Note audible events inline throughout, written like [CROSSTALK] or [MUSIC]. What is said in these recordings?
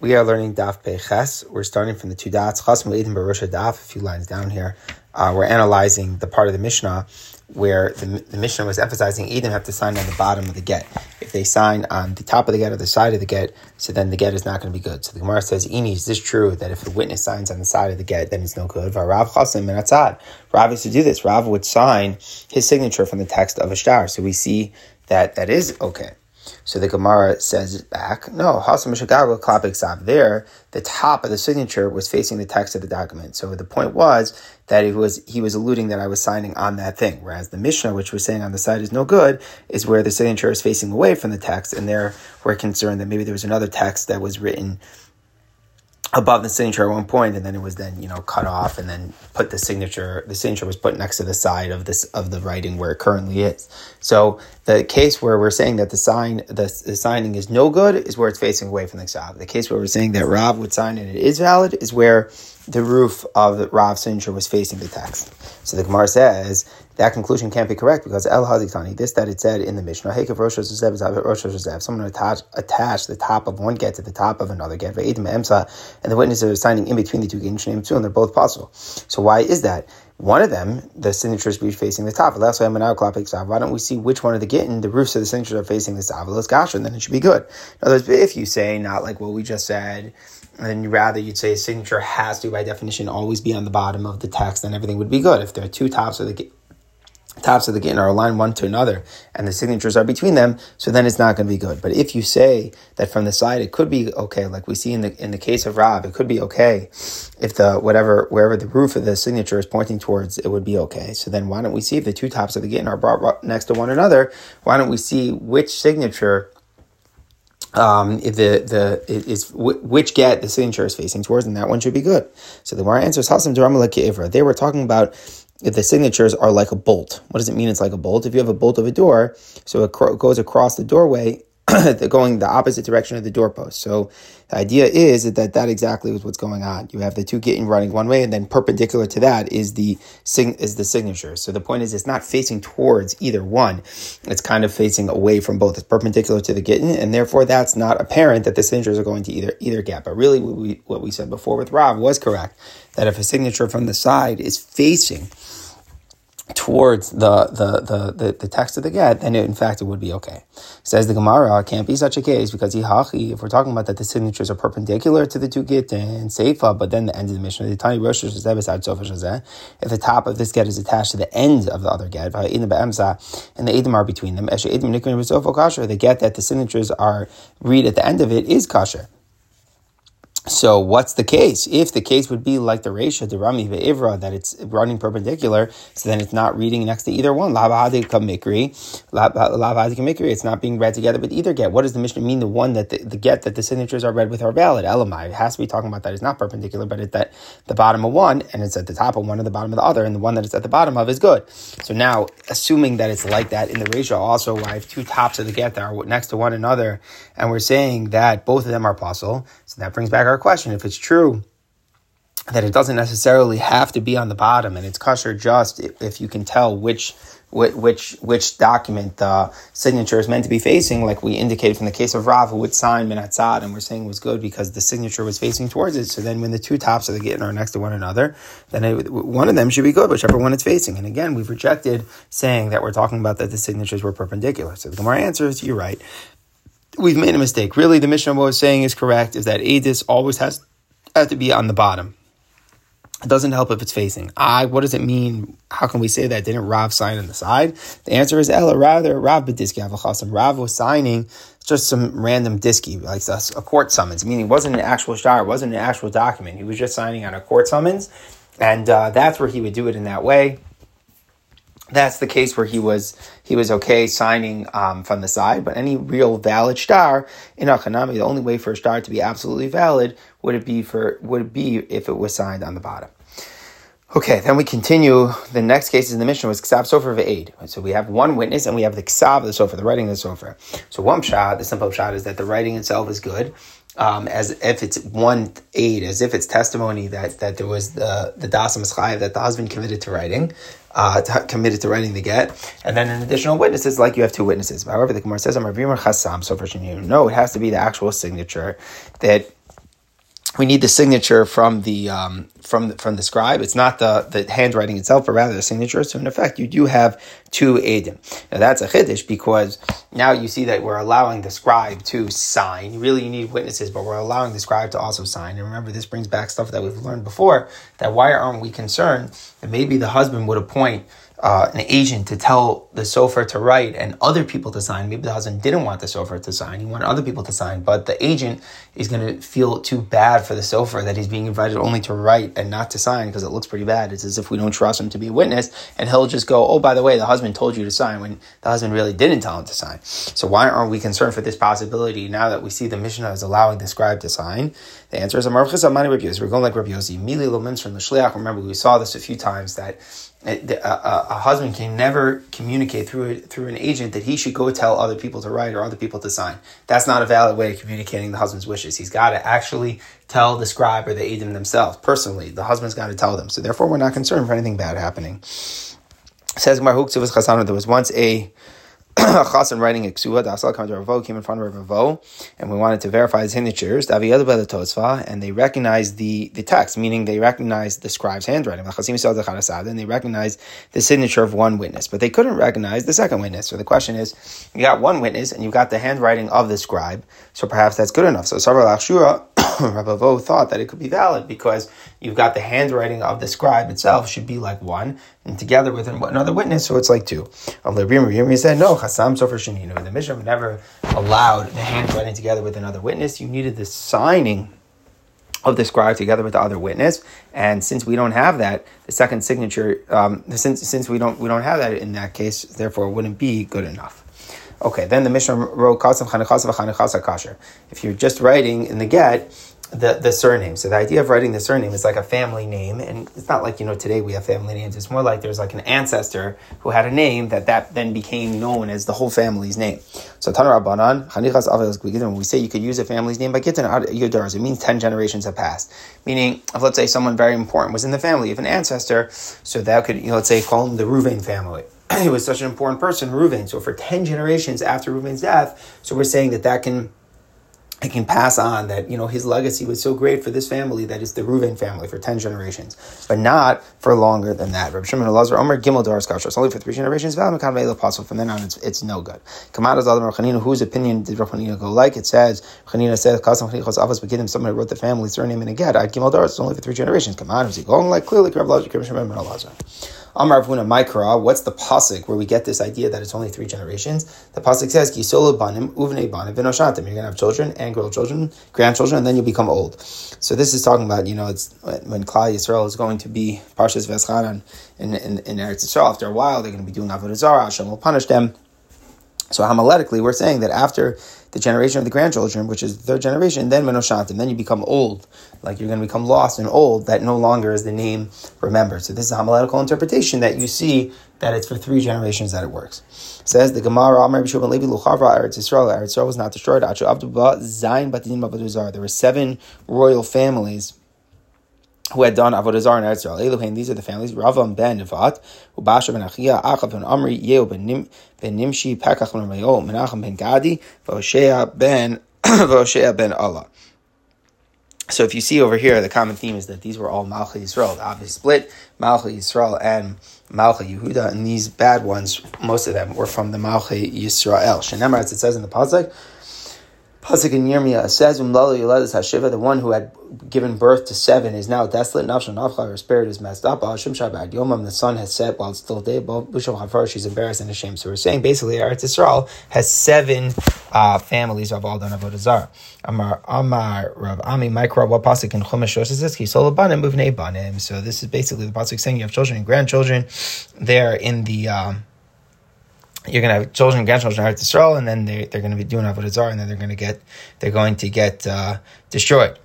We are learning Daf Peches. We're starting from the two dots. Chasm Eidim Barusha Daf, a few lines down here. Uh, we're analyzing the part of the Mishnah where the, the Mishnah was emphasizing Edom have to sign on the bottom of the get. If they sign on the top of the get or the side of the get, so then the get is not going to be good. So the Gemara says, Ini, is this true that if a witness signs on the side of the get, then it's no good? Rav Chasim and Rav used to do this. Rav would sign his signature from the text of a star. So we see that that is okay. So the Gemara says back, no, Hasam Shagawa Klapik Sav. There, the top of the signature was facing the text of the document. So the point was that it was he was alluding that I was signing on that thing. Whereas the Mishnah, which was saying on the side is no good, is where the signature is facing away from the text, and there we're concerned that maybe there was another text that was written above the signature at one point and then it was then you know cut off and then put the signature the signature was put next to the side of this of the writing where it currently is so the case where we're saying that the sign the, the signing is no good is where it's facing away from the Ksav. the case where we're saying that Rav would sign and it is valid is where the roof of the Rav's signature was facing the text so the Gemara says that conclusion can't be correct because El Hadikani, this that it said in the Mishnah, Hekav Rosh Rosh Someone attach attach the top of one get to the top of another get, and the witnesses are signing in between the two get, and they're both possible. So why is that? One of them, the signature is facing the top. That's why I'm now Why don't we see which one of the gittin, the roofs of the signatures are facing the? Let's gosh, and then it should be good. In other words, if you say not like what we just said, and rather you'd say a signature has to, by definition, always be on the bottom of the text, then everything would be good. If there are two tops of the tops of the gittin are aligned one to another and the signatures are between them, so then it's not going to be good. But if you say that from the side it could be okay, like we see in the in the case of Rav, it could be okay if the whatever wherever the roof of the signature is pointing towards, it would be okay. So then why don't we see if the two tops of the gittin are brought next to one another? Why don't we see which signature um, if the the is which get the signature is facing towards, and that one should be good. So the Gemara answers Hasim They were talking about if the signatures are like a bolt. What does it mean it's like a bolt? If you have a bolt of a door, so it goes across the doorway, [COUGHS] going the opposite direction of the doorpost. So the idea is that that exactly is what's going on. You have the two gittin running one way, and then perpendicular to that is the is the signature. So the point is, it's not facing towards either one. It's kind of facing away from both. It's perpendicular to the gittin, and therefore that's not apparent that the signatures are going to either either gap. But really, what we, what we said before with Rav was correct. That if a signature from the side is facing towards the, the, the, the, the text of the get, then it, in fact it would be okay. Says the Gemara, can't be such a case because if we're talking about that the signatures are perpendicular to the two get and seifa, but then the end of the Mishnah, the tiny rosh if the top of this get is attached to the end of the other get, and the edim are between them, the get that the signatures are read at the end of it is kasher. So what's the case? If the case would be like the Resha, the Rami Ivra, that it's running perpendicular, so then it's not reading next to either one. Lavahadika Mikri, Lavahadika Mikri, it's not being read together with either get. What does the Mishnah mean? The one that the, the get that the signatures are read with are valid. Elamai. It has to be talking about that it's not perpendicular, but it's at the bottom of one, and it's at the top of one, and the bottom of the other, and the one that it's at the bottom of is good. So now, assuming that it's like that in the Resha, also I have two tops of the get that are next to one another, and we're saying that both of them are possible. That brings back our question. If it's true that it doesn't necessarily have to be on the bottom and it's kosher just if you can tell which which which document the signature is meant to be facing, like we indicated from the case of Rav, who would sign Minatzad, and we're saying was good because the signature was facing towards it. So then, when the two tops of the gittin are next to one another, then it, one of them should be good, whichever one it's facing. And again, we've rejected saying that we're talking about that the signatures were perpendicular. So the Gemara answers, "You're right we've made a mistake. Really, the mission Mishnah was saying is correct, is that Adis always has, has to be on the bottom. It doesn't help if it's facing. I, what does it mean? How can we say that? Didn't Rav sign on the side? The answer is Ella, rather, Rav b'diski avachasim. Rav was signing just some random disky, like a, a court summons, meaning it wasn't an actual shar, it wasn't an actual document. He was just signing on a court summons. And uh, that's where he would do it in that way that's the case where he was he was okay signing um, from the side, but any real valid star in Achanami, the only way for a star to be absolutely valid would it be for would it be if it was signed on the bottom. Okay, then we continue. The next case in the Mishnah was Ksav Sofer Ve'ed. So we have one witness and we have the Ksav of the Sofer, the writing of the Sofer. So one shot, the simple shot is that the writing itself is good, um, as if it's one aid, as if it's testimony that, that there was the, the Dasam Chayiv, that the husband committed to writing uh, to, committed to writing the get, and then an additional witnesses, like you have two witnesses. However, the Gemara says, "I'm Chasam." So, for you no, it has to be the actual signature that we need the signature from the um, from the, from the scribe. It's not the, the handwriting itself, but rather the signature. So in effect, you do have two edim. Now that's a chiddush because now you see that we're allowing the scribe to sign. Really, you need witnesses, but we're allowing the scribe to also sign. And remember, this brings back stuff that we've learned before. That why aren't we concerned that maybe the husband would appoint uh, an agent to tell the sofer to write and other people to sign. Maybe the husband didn't want the sofer to sign; he wanted other people to sign. But the agent is going to feel too bad for the sofer that he's being invited only to write and not to sign because it looks pretty bad. It's as if we don't trust him to be a witness, and he'll just go, "Oh, by the way, the husband told you to sign," when the husband really didn't tell him to sign. So why aren't we concerned for this possibility now that we see the Mishnah is allowing the scribe to sign? The answer is We're going like Rabbi Yossi. Remember, we saw this a few times that a, a, a, husband can never communicate through through an agent that he should go tell other people to write or other people to sign. That's not a valid way of communicating the husband's wishes. He's got to actually tell the scribe or the agent themselves personally. The husband's got to tell them. So therefore, we're not concerned for anything bad happening. Says Mar There was once a [CLEARS THROAT] Chassan writing a ksuva, the Asal to Ravo, came in front of Ravo, and we wanted to verify his signatures, the signatures. And they recognized the, the text, meaning they recognized the scribe's handwriting. And they recognized the signature of one witness, but they couldn't recognize the second witness. So the question is, you got one witness and you got the handwriting of the scribe, so perhaps that's good enough. So Sarva Lachshura [LAUGHS] Rabavo thought that it could be valid because you've got the handwriting of the scribe itself should be like one, and together with another witness, so it's like two. He said, no, Chasam Sofer Shaninu. The Mishnah never allowed the handwriting together with another witness. You needed the signing of the scribe together with the other witness. And since we don't have that, the second signature, um, since since we don't we don't have that in that case, therefore wouldn't be good enough. Okay, then the Mishnah wrote Kasav Chanechasa Kasher. If you're just writing in the get, the, the surname. So the idea of writing the surname is like a family name, and it's not like you know today we have family names. It's more like there's like an ancestor who had a name that that then became known as the whole family's name. So Tanar Rabbanan Chanichas Avos When we say you could use a family's name by Gittin Yodaras, it means ten generations have passed. Meaning, if let's say someone very important was in the family of an ancestor, so that could you know let's say call him the Ruvain family. [CLEARS THROAT] he was such an important person, Reuven. So for ten generations after Reuven's death, so we're saying that that can it can pass on that you know his legacy was so great for this family that it's the Reuven family for ten generations, but not for longer than that. Rabbi Shimon Elazar Omer Gimel Doris Kasher. only for three generations. From then on, it's, it's no good. Kamadas Adam Chanina, whose opinion did Rav go like? It says Chanina said Kasam Chanichos Avos Beginim. Somebody wrote the family surname in a get. I Gimel Doris only for three generations. Kamadas he going like clearly Rabbi Elazar. Amar Avuna Maikra, what's the pasuk where we get this idea that it's only three generations? The pasuk says, Kisola banim uvne banim vinoshatim. You're gonna have children and grandchildren, grandchildren, and then you'll become old. So this is talking about, you know, it's when Klal Yisrael is going to be Parshas Veschanan in, in, in Eretz Yisrael. After a while, they're going to be doing Avodah Zarah. Hashem will punish them. So homiletically, we're saying that after the generation of the grandchildren, which is the third generation, then menoshantim, then you become old, like you're going to become lost and old, that no longer is the name remembered. So this is a homiletical interpretation that you see that it's for three generations that it works. It says the Gemara, Levi Luchavra Eretz Yisrael. Eretz Yisrael was not destroyed. There were seven royal families who had done avodah zarah in Eretz Yisrael. Elohim, these are the families: Ravam ben Nevat, Ubasha ben Achia, Achav ben Amri, Yeo ben Nim, ben Nimshi, Pekach ben Ramayol, Menachem ben Gadi, Voshea ben [CLEARS THROAT] Voshea ben Allah. So if you see over here, the common theme is that these were all Malcha Yisrael. The obvious split, Malcha Yisrael and Malcha Yehuda, and these bad ones, most of them were from the Malcha Yisrael. Shenemar, as it says in the Pasuk, Pasuk in Yirmiyah says, "Umlala Yoledes Hashiva, the one who had given birth to seven is now desolate. Nafsha Nafcha, her spirit is messed up. Hashim Shabbat Yomam, the sun has set while it's still day. Bushel Hafar, she's embarrassed and ashamed. So we're saying basically, Eretz Yisrael has seven uh, families of all done avodah. Amar Amar Rav Ami Mikra. What pasuk in Chumash says this? Kisol banim b'vnei banim. So this is basically the pasuk saying you have children and grandchildren. There in the um, you're going to have children and grandchildren Eretz Yisrael, and then they, they're going to be doing Avodah Zarah, and then they're going to get they're going to get uh, destroyed.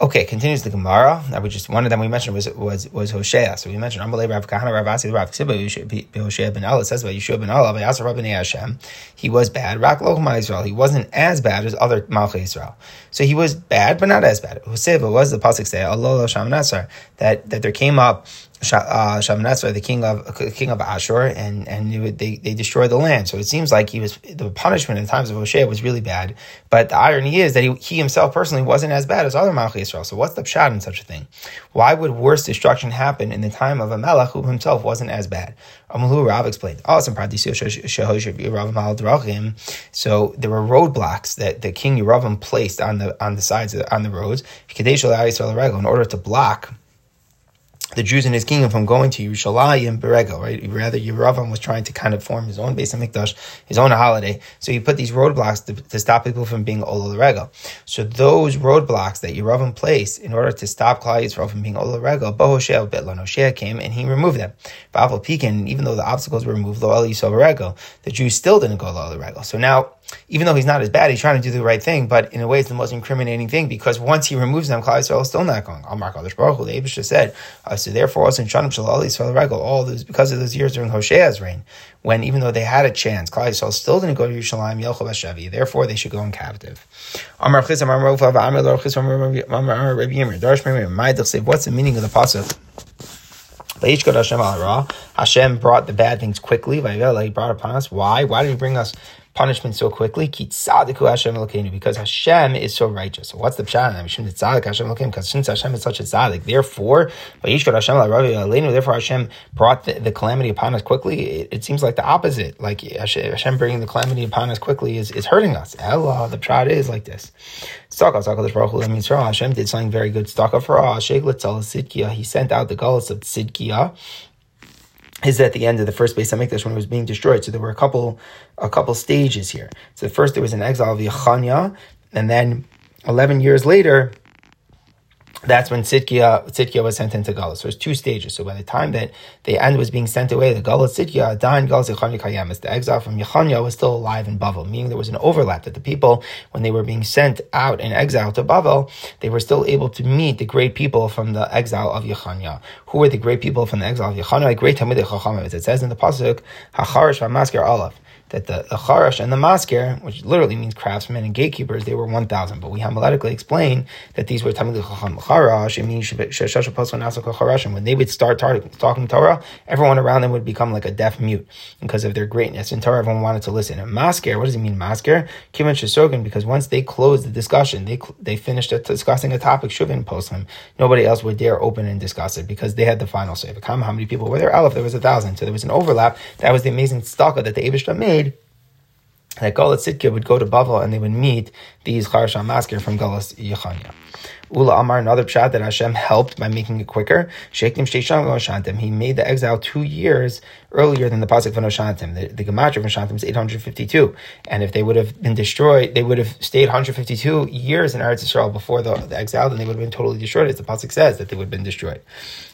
Okay, continues the Gemara. That we just one of them we mentioned was was was Hosea. So we mentioned Amalei Rav Kahana Rav Asi Rav Ksiba Hosea ben Allah says about Yeshua ben Allah Yasser Rabbi Hashem. He was bad. Rak Lochma Israel. He wasn't as bad as other Malchei Israel. So he was bad, but not as bad. Hosea was the pasuk say Allah Sham Nasar that that there came up uh, the king of king of Ashur, and and they they destroyed the land. So it seems like he was the punishment in the times of Hosea was really bad. But the irony is that he, he himself personally wasn't as bad as other Malchi Israel. So what's the pshat in such a thing? Why would worse destruction happen in the time of a Melech who himself wasn't as bad? Amalu Rav explained. Oh, so there were roadblocks that the king Yeravam placed on the on the sides of, on the roads in order to block the Jews in his kingdom from going to Yerushalayim Berego, right? Rather, Yeravam was trying to kind of form his own base of Mikdash, his own holiday. So he put these roadblocks to, to stop people from being Ola Rego. So those roadblocks that Yeravam placed in order to stop Klal Yisrael from being Ola Rego, Bohoshea Betlan came and he removed them. Bavel Pekin, even though the obstacles were removed, Lo El Rego, the Jews still didn't go Ola Rego. So now even though he's not as bad, he's trying to do the right thing, but in a way it's the most incriminating thing because once he removes them, Klal Yisrael is still not going. Amar Kadosh Baruch Hu, the Abish said, uh, so therefore also in Shanim Shalal Yisrael Regal, all those, because of those years during Hoshea's reign, when even though they had a chance, Klal Yisrael still didn't go to Yerushalayim, Yelchov Hashavi, therefore they should go in captive. Amar Chis, Amar Rofa, Amar Lor Chis, Amar Rabbi Yimir, Darsh Mimir, what's the meaning of the pasuk? Hashem brought the bad things quickly. He brought upon us. Why? Why did he bring us punishment so quickly? Because Hashem is so righteous. What's the pshat? Because since Hashem is such a tzaddik, therefore, therefore Hashem brought the, the calamity upon us quickly. It, it, seems like the opposite. Like Hashem bringing the calamity upon us quickly is, is hurting us. Allah, the pshat is like this. Hashem did something very good. He sent out the gullus of Tzidkiah is at the end of the first base Hamikdash when it was being destroyed. So there were a couple a couple stages here. So first there was an exile of Yechanya, and then eleven years later that's when Tzidkiah, Tzidkiah was sent into Galus. So there's two stages. So by the time that the end was being sent away, the Galus Tzidkiah, Dain Galus Kayamis, the exile from Yechanya was still alive in Bavel, meaning there was an overlap that the people, when they were being sent out in exile to Bavel, they were still able to meet the great people from the exile of Yechanya. Who were the great people from the exile of Yechanya? Like great Talmidei Chachamim. As it says in the Pasuk, Hacharish HaMasker Aleph that the, the charash and the masker, which literally means craftsmen and gatekeepers, they were 1,000. But we homiletically explain that these were Talmud Chacham charash. It means and when they would start talking Torah, everyone around them would become like a deaf mute because of their greatness. In Torah, everyone wanted to listen. And masker, what does it mean, masker? Kivan Shasogan, because once they closed the discussion, they they finished discussing a topic, Shuvin Poslim, nobody else would dare open and discuss it because they had the final say. How many people were there? Aleph, there was a thousand. So there was an overlap. That was the amazing stalker that the Abishta made that Galat Sitka would go to Bavel and they would meet these Charasham Masker from Galat Yechanya. Ula Amar, another pshat that Hashem helped by making it quicker. Shektim Oshantim. He made the exile two years earlier than the pasuk of Oshantim. The, the Gematria of Oshantim is 852. And if they would have been destroyed, they would have stayed 152 years in Eretz Yisrael before the, the exile, then they would have been totally destroyed, as the pasuk says that they would have been destroyed.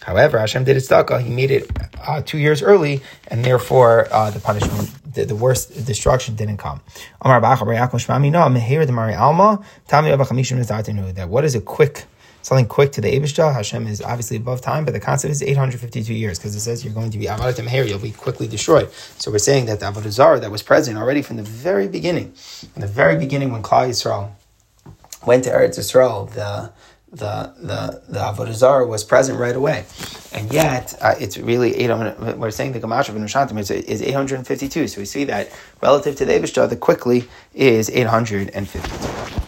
However, Hashem did it staka. He made it uh, two years early, and therefore uh, the punishment the, the worst destruction didn't come. That what is a quick something quick to the Abishah. Hashem is obviously above time, but the concept is 852 years because it says you're going to be Avodah Meher, you'll be quickly destroyed. So we're saying that the Avodah Zarah that was present already from the very beginning, from the very beginning when Klal Yisrael went to Eretz Yisrael, the the the the avodah zarah was present right away, and yet uh, it's really eight. We're saying the Gemash of Nushantim is, is eight hundred and fifty two. So we see that relative to the Avishta, the quickly is eight hundred and fifty two.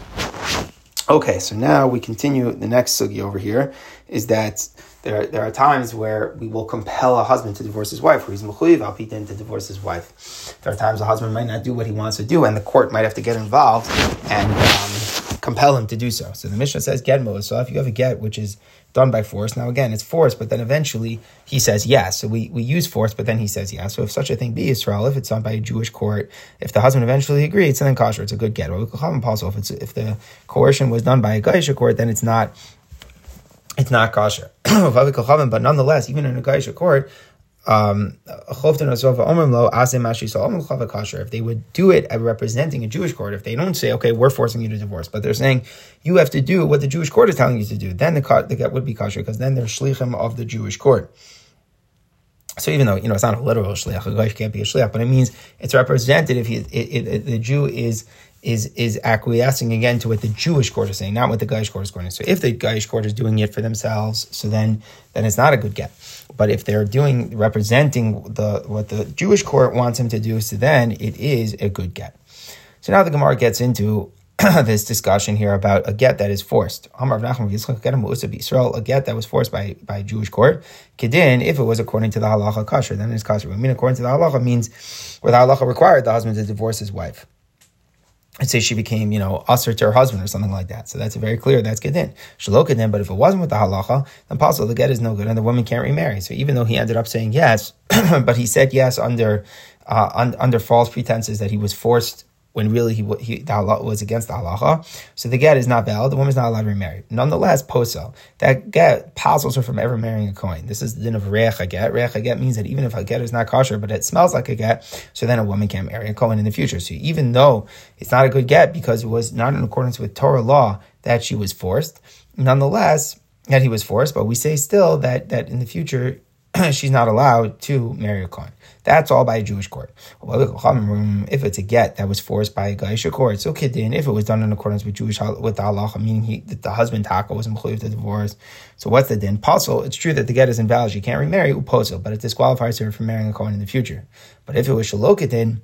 Okay, so now we continue. The next sugi over here is that there, there are times where we will compel a husband to divorce his wife, or he's mechuyev al to divorce his wife. There are times a husband might not do what he wants to do, and the court might have to get involved and. Um, compel him to do so. So the Mishnah says get. So if you have a get which is done by force, now again it's force, but then eventually he says yes. So we, we use force, but then he says yes. So if such a thing be Israel, if it's done by a Jewish court, if the husband eventually agrees, then kosher, it's a good get. If it's if the coercion was done by a Gaisha court, then it's not it's not kosher. [CLEARS THROAT] but nonetheless, even in a Gaisha court, um, if they would do it representing a Jewish court, if they don't say, okay, we're forcing you to divorce, but they're saying you have to do what the Jewish court is telling you to do, then the, the get would be kosher because then they're shlichim of the Jewish court. So even though you know it's not a literal shliach, a guy can't be a shliach, but it means it's representative. He, it, it, the Jew is is is acquiescing again to what the Jewish court is saying, not what the Gaish court is going to. So if the Gaish court is doing it for themselves, so then then it's not a good get. But if they're doing representing the what the Jewish court wants him to do, so then it is a good get. So now the Gemara gets into [CLEARS THROAT] this discussion here about a get that is forced. A get that was forced by, by Jewish court. Kedin, if it was according to the halacha kasher, then it's kasher. I mean, according to the halacha means where the halacha required the husband to divorce his wife. Let's say she became, you know, usher to her husband or something like that. So that's very clear. That's kedin. Shalok kedin. But if it wasn't with the halacha, then possible the get is no good, and the woman can't remarry. So even though he ended up saying yes, [CLEARS THROAT] but he said yes under uh, un, under false pretenses that he was forced when really he, he the halacha was against the halacha. So the get is not valid. The woman's not allowed to remarry. Nonetheless, posel that get passes her from ever marrying a Kohen. This is the din of reach get. Reich get means that even if a get is not kosher, but it smells like a get, so then a woman can't marry a Kohen in the future. So even though it's not a good get because it was not in accordance with Torah law that she was forced, nonetheless that he was forced. But we say still that that in the future [CLEARS THROAT] she's not allowed to marry a Kohen. That's all by a Jewish court. If it's a get that was forced by a Gaisha court, so kiddin, if it was done in accordance with Jewish with the halacha, meaning he, that the husband taka was employed to divorce. So what's the din? Puzzle. It's true that the get is invalid. She can't remarry uposil, but it disqualifies her from marrying a Kohen in the future. But if it was shalokidin,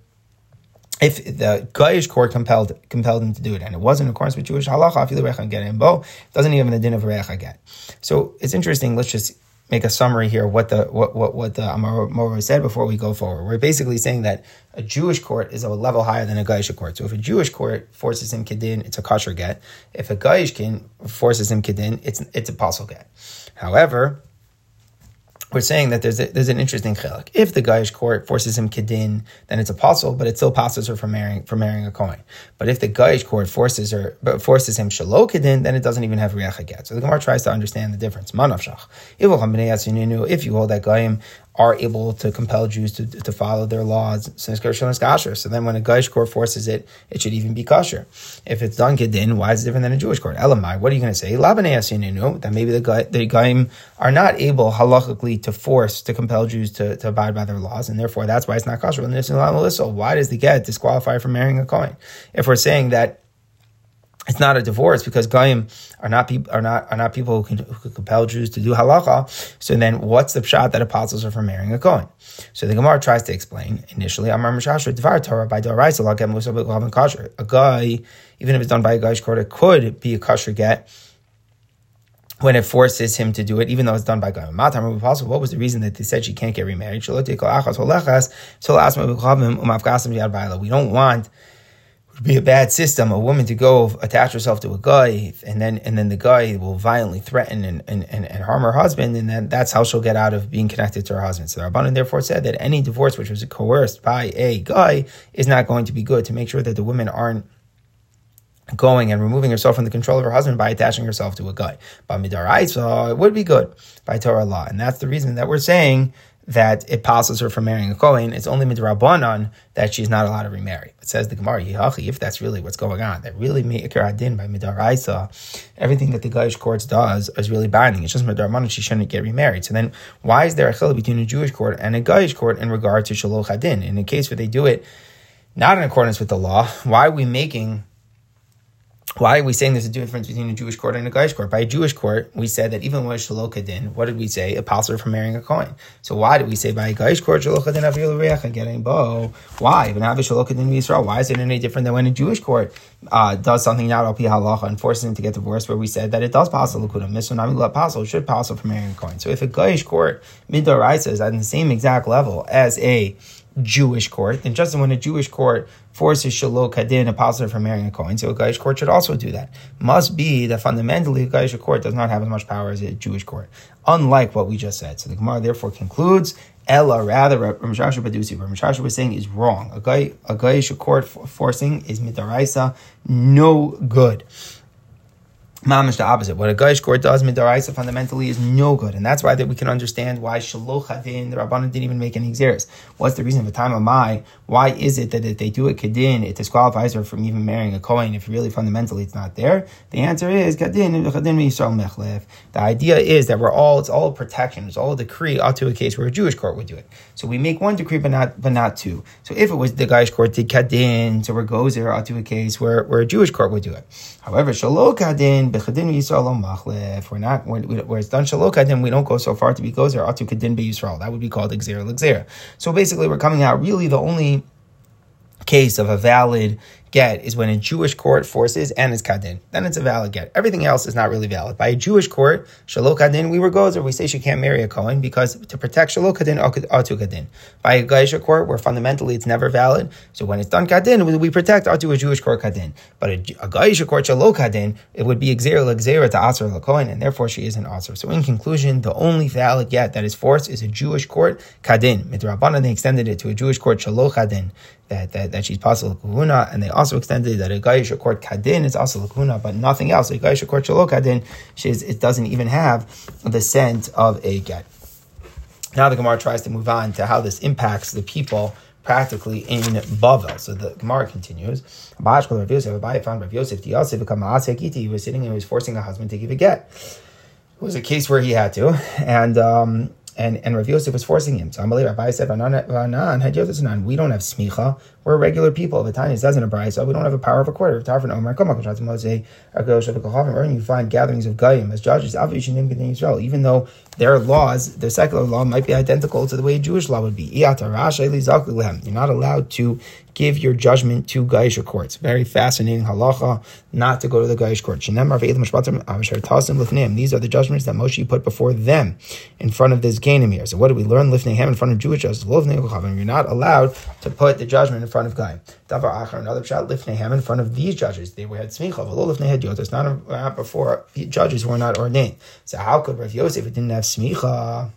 if the Gayish court compelled compelled him to do it, and it wasn't in accordance with Jewish halacha, it doesn't even have the din of recha get. So it's interesting. Let's just make a summary here what the what what, what the Amar Moro said before we go forward. We're basically saying that a Jewish court is a level higher than a Gaisha court. So if a Jewish court forces him kedin, it's a kosher get. If a Gaish king forces him kedin, it's it's a pasul get. However, we're saying that there's a, there's an interesting chilek. If the Gaish court forces him kedin, then it's a pasul, but it still passes her from marrying from marrying a Kohen. But if the Gaish court forces her but forces him shalo kedin, then it doesn't even have riach get. So the Gemara tries to understand the difference. Manavshach. If you hold that Gaim are able to compel Jews to, to follow their laws. So then when a Gaish court forces it, it should even be kosher. If it's done kedin, why is it different than a Jewish court? Elamai, what are you going to say? That maybe the the Gaim are not able halachically to force, to compel Jews to, to abide by their laws, and therefore that's why it's not kosher. Why does the get disqualify from marrying a Kohen? If we're saying that it's not a divorce because goyim are not people are not are not people who can, who can compel Jews to do halacha. So then, what's the shot that apostles are for marrying a kohen? So the Gemara tries to explain initially. Amar Mishashra Dvar Torah by Doraisa Lakem Musa Kasher. A guy, even if it's done by a guy's court, it could be a kosher get when it forces him to do it, even though it's done by God. What was the reason that they said she can't get remarried? We don't want would be a bad system. A woman to go attach herself to a guy, and then and then the guy will violently threaten and, and, and, and harm her husband, and then that's how she'll get out of being connected to her husband. So the Rabbanan therefore said that any divorce which was coerced by a guy is not going to be good to make sure that the women aren't going and removing herself from the control of her husband by attaching herself to a guy. But midaraisa, it would be good by Torah law, and that's the reason that we're saying that it passes her from marrying a Kohen. It's only midrabanan that she's not allowed to remarry. It says the Gemara, Yihachi, if that's really what's going on, that really Me'ikar Adin by Midaraisa, everything that the Gaish courts does is really binding. It's just midrabanan, she shouldn't get remarried. So then, why is there a chillah between a Jewish court and a Gaish court in regard to Shaloch Adin? In a case where they do it not in accordance with the law, why are we making why are we saying there's a difference between a Jewish court and a Gaish court? By a Jewish court, we said that even when Shalokadin, what did we say? A passer from marrying a Kohen. So why did we say by a Gaish court, Shalokadin Avil getting bow? Why? Even have a Yisrael. Why is it any different than when a Jewish court uh, does something not al halacha and forces him to get divorced, where we said that it does a lakuda. Misonami pass should pass from marrying a Kohen. So if a Gaish court midoraisa is at the same exact level as a Jewish court, then just when a Jewish court forces shalok kadin a positive from marrying a Kohen, so a Gaish court should also do that. Must be that fundamentally a Gaish court does not have as much power as a Jewish court, unlike what we just said. So the Gemara therefore concludes. Ella, rather, Ramashasha Badusi, what was saying is wrong. A Gaish court forcing is mitaraisa, no good. Mamish the opposite. What a Gaish court does midaraisa fundamentally is no good, and that's why that we can understand why Shaloch Hadin the Rabbanan didn't even make any xeris. What's the reason of the time of Mai? Why is it that if they do a Kadin, it disqualifies her from even marrying a Kohen if really fundamentally it's not there? The answer is Kadin. The idea is that we're all it's all protection, it's all a decree up to a case where a Jewish court would do it. So we make one decree, but not but not two. So if it was the Gaish court did Kadin, so we're there up to a case where, where a Jewish court would do it. However, Shaloch Kadin bechadin machlef. We're not where it's done shalok kadin. We don't go so far to be gozer atu kadin be Yisrael. That would be called exer exer. So basically, we're coming out really the only case of a valid get is when a Jewish court forces and it's kadin. Then it's a valid get. Everything else is not really valid. By a Jewish court, shalok kadin, we were goes, or we say she can't marry a Kohen because to protect shalok kadin, atu kadin. By a Gaisha court, where fundamentally it's never valid, so when it's done kadin, we protect atu a Jewish court kadin. But a, a Gaisha court, shalok kadin, it would be exer l'exer to asr Kohen, and therefore she is an asr. So in conclusion, the only valid get that is forced is a Jewish court kadin. Midrabanan, they extended it to a Jewish court shalok kadin that, that, that she's possible kuhuna, and they also extended that a gayish court kadin is also kuhuna, but nothing else. A gayish court shalok kadin, it doesn't even have the scent of a get. Now the Gemara tries to move on to how this impacts the people practically in Bavel. So the Gemara continues. He was sitting and he was forcing a husband to give a get. It was a case where he had to, and um, and and Rav Yosef was forcing him. So Amalei Rabbi said, "Vanan had Yosef We don't have smicha. We're regular people. The Tanya says in a brayso, we don't have a power of a court. You find gatherings of goyim as judges. Even though their laws, their secular law, might be identical to the way Jewish law would be. You're not allowed to give your judgment to Gaisha courts. Very fascinating halacha not to go to the Gaish court. These are the judgments that Moshe put before them in front of this Gainim here. So what do we learn? Lifnei in front of Jewish judges. You're not allowed to put the judgment in front of Gaim. Davar another shot, Lifnei in front of these judges. They had Smicha, Velo Lifnei Had Yotos, not uh, before judges were not ordained. So how could Rav Yosef, it didn't have Smicha?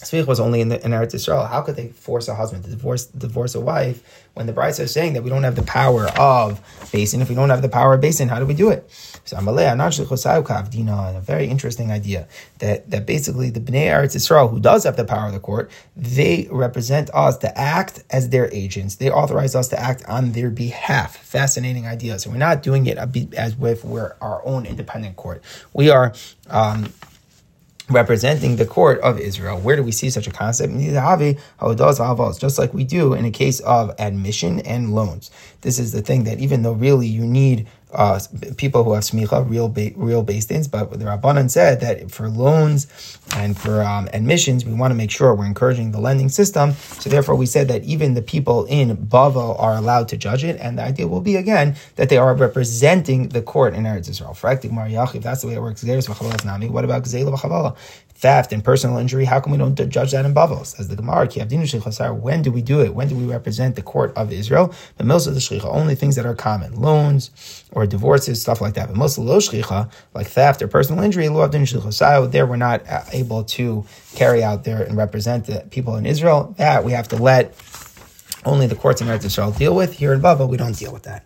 Smich was only in, the, in Eretz Yisrael. How could they force a husband to divorce divorce a wife when the bride is saying that we don't have the power of basin? If we don't have the power of basin, how do we do it? So a very interesting idea that, that basically the Bnei Eretz Yisrael, who does have the power of the court, they represent us to act as their agents. They authorize us to act on their behalf. Fascinating idea. So we're not doing it as if we're our own independent court. We are. Um, representing the court of Israel. Where do we see such a concept? Just like we do in a case of admission and loans. This is the thing that even though really you need uh, people who have smicha, real ba- real based ins, but the Rabbanan said that for loans and for um, admissions, we want to make sure we're encouraging the lending system. So therefore, we said that even the people in Bavel are allowed to judge it, and the idea will be again that they are representing the court in Eretz Israel. If that's the way it works, what about Gzela theft and personal injury, how come we don't judge that in Bavel? As the Gemara, when do we do it? When do we represent the court of Israel? Most of the shlicha, only things that are common, loans or divorces, stuff like that. But most of the shlicha, like theft or personal injury, there we're not uh, able to carry out there and represent the people in Israel. That we have to let only the courts in Eretz Israel deal with. Here in Bavel, we don't deal with that.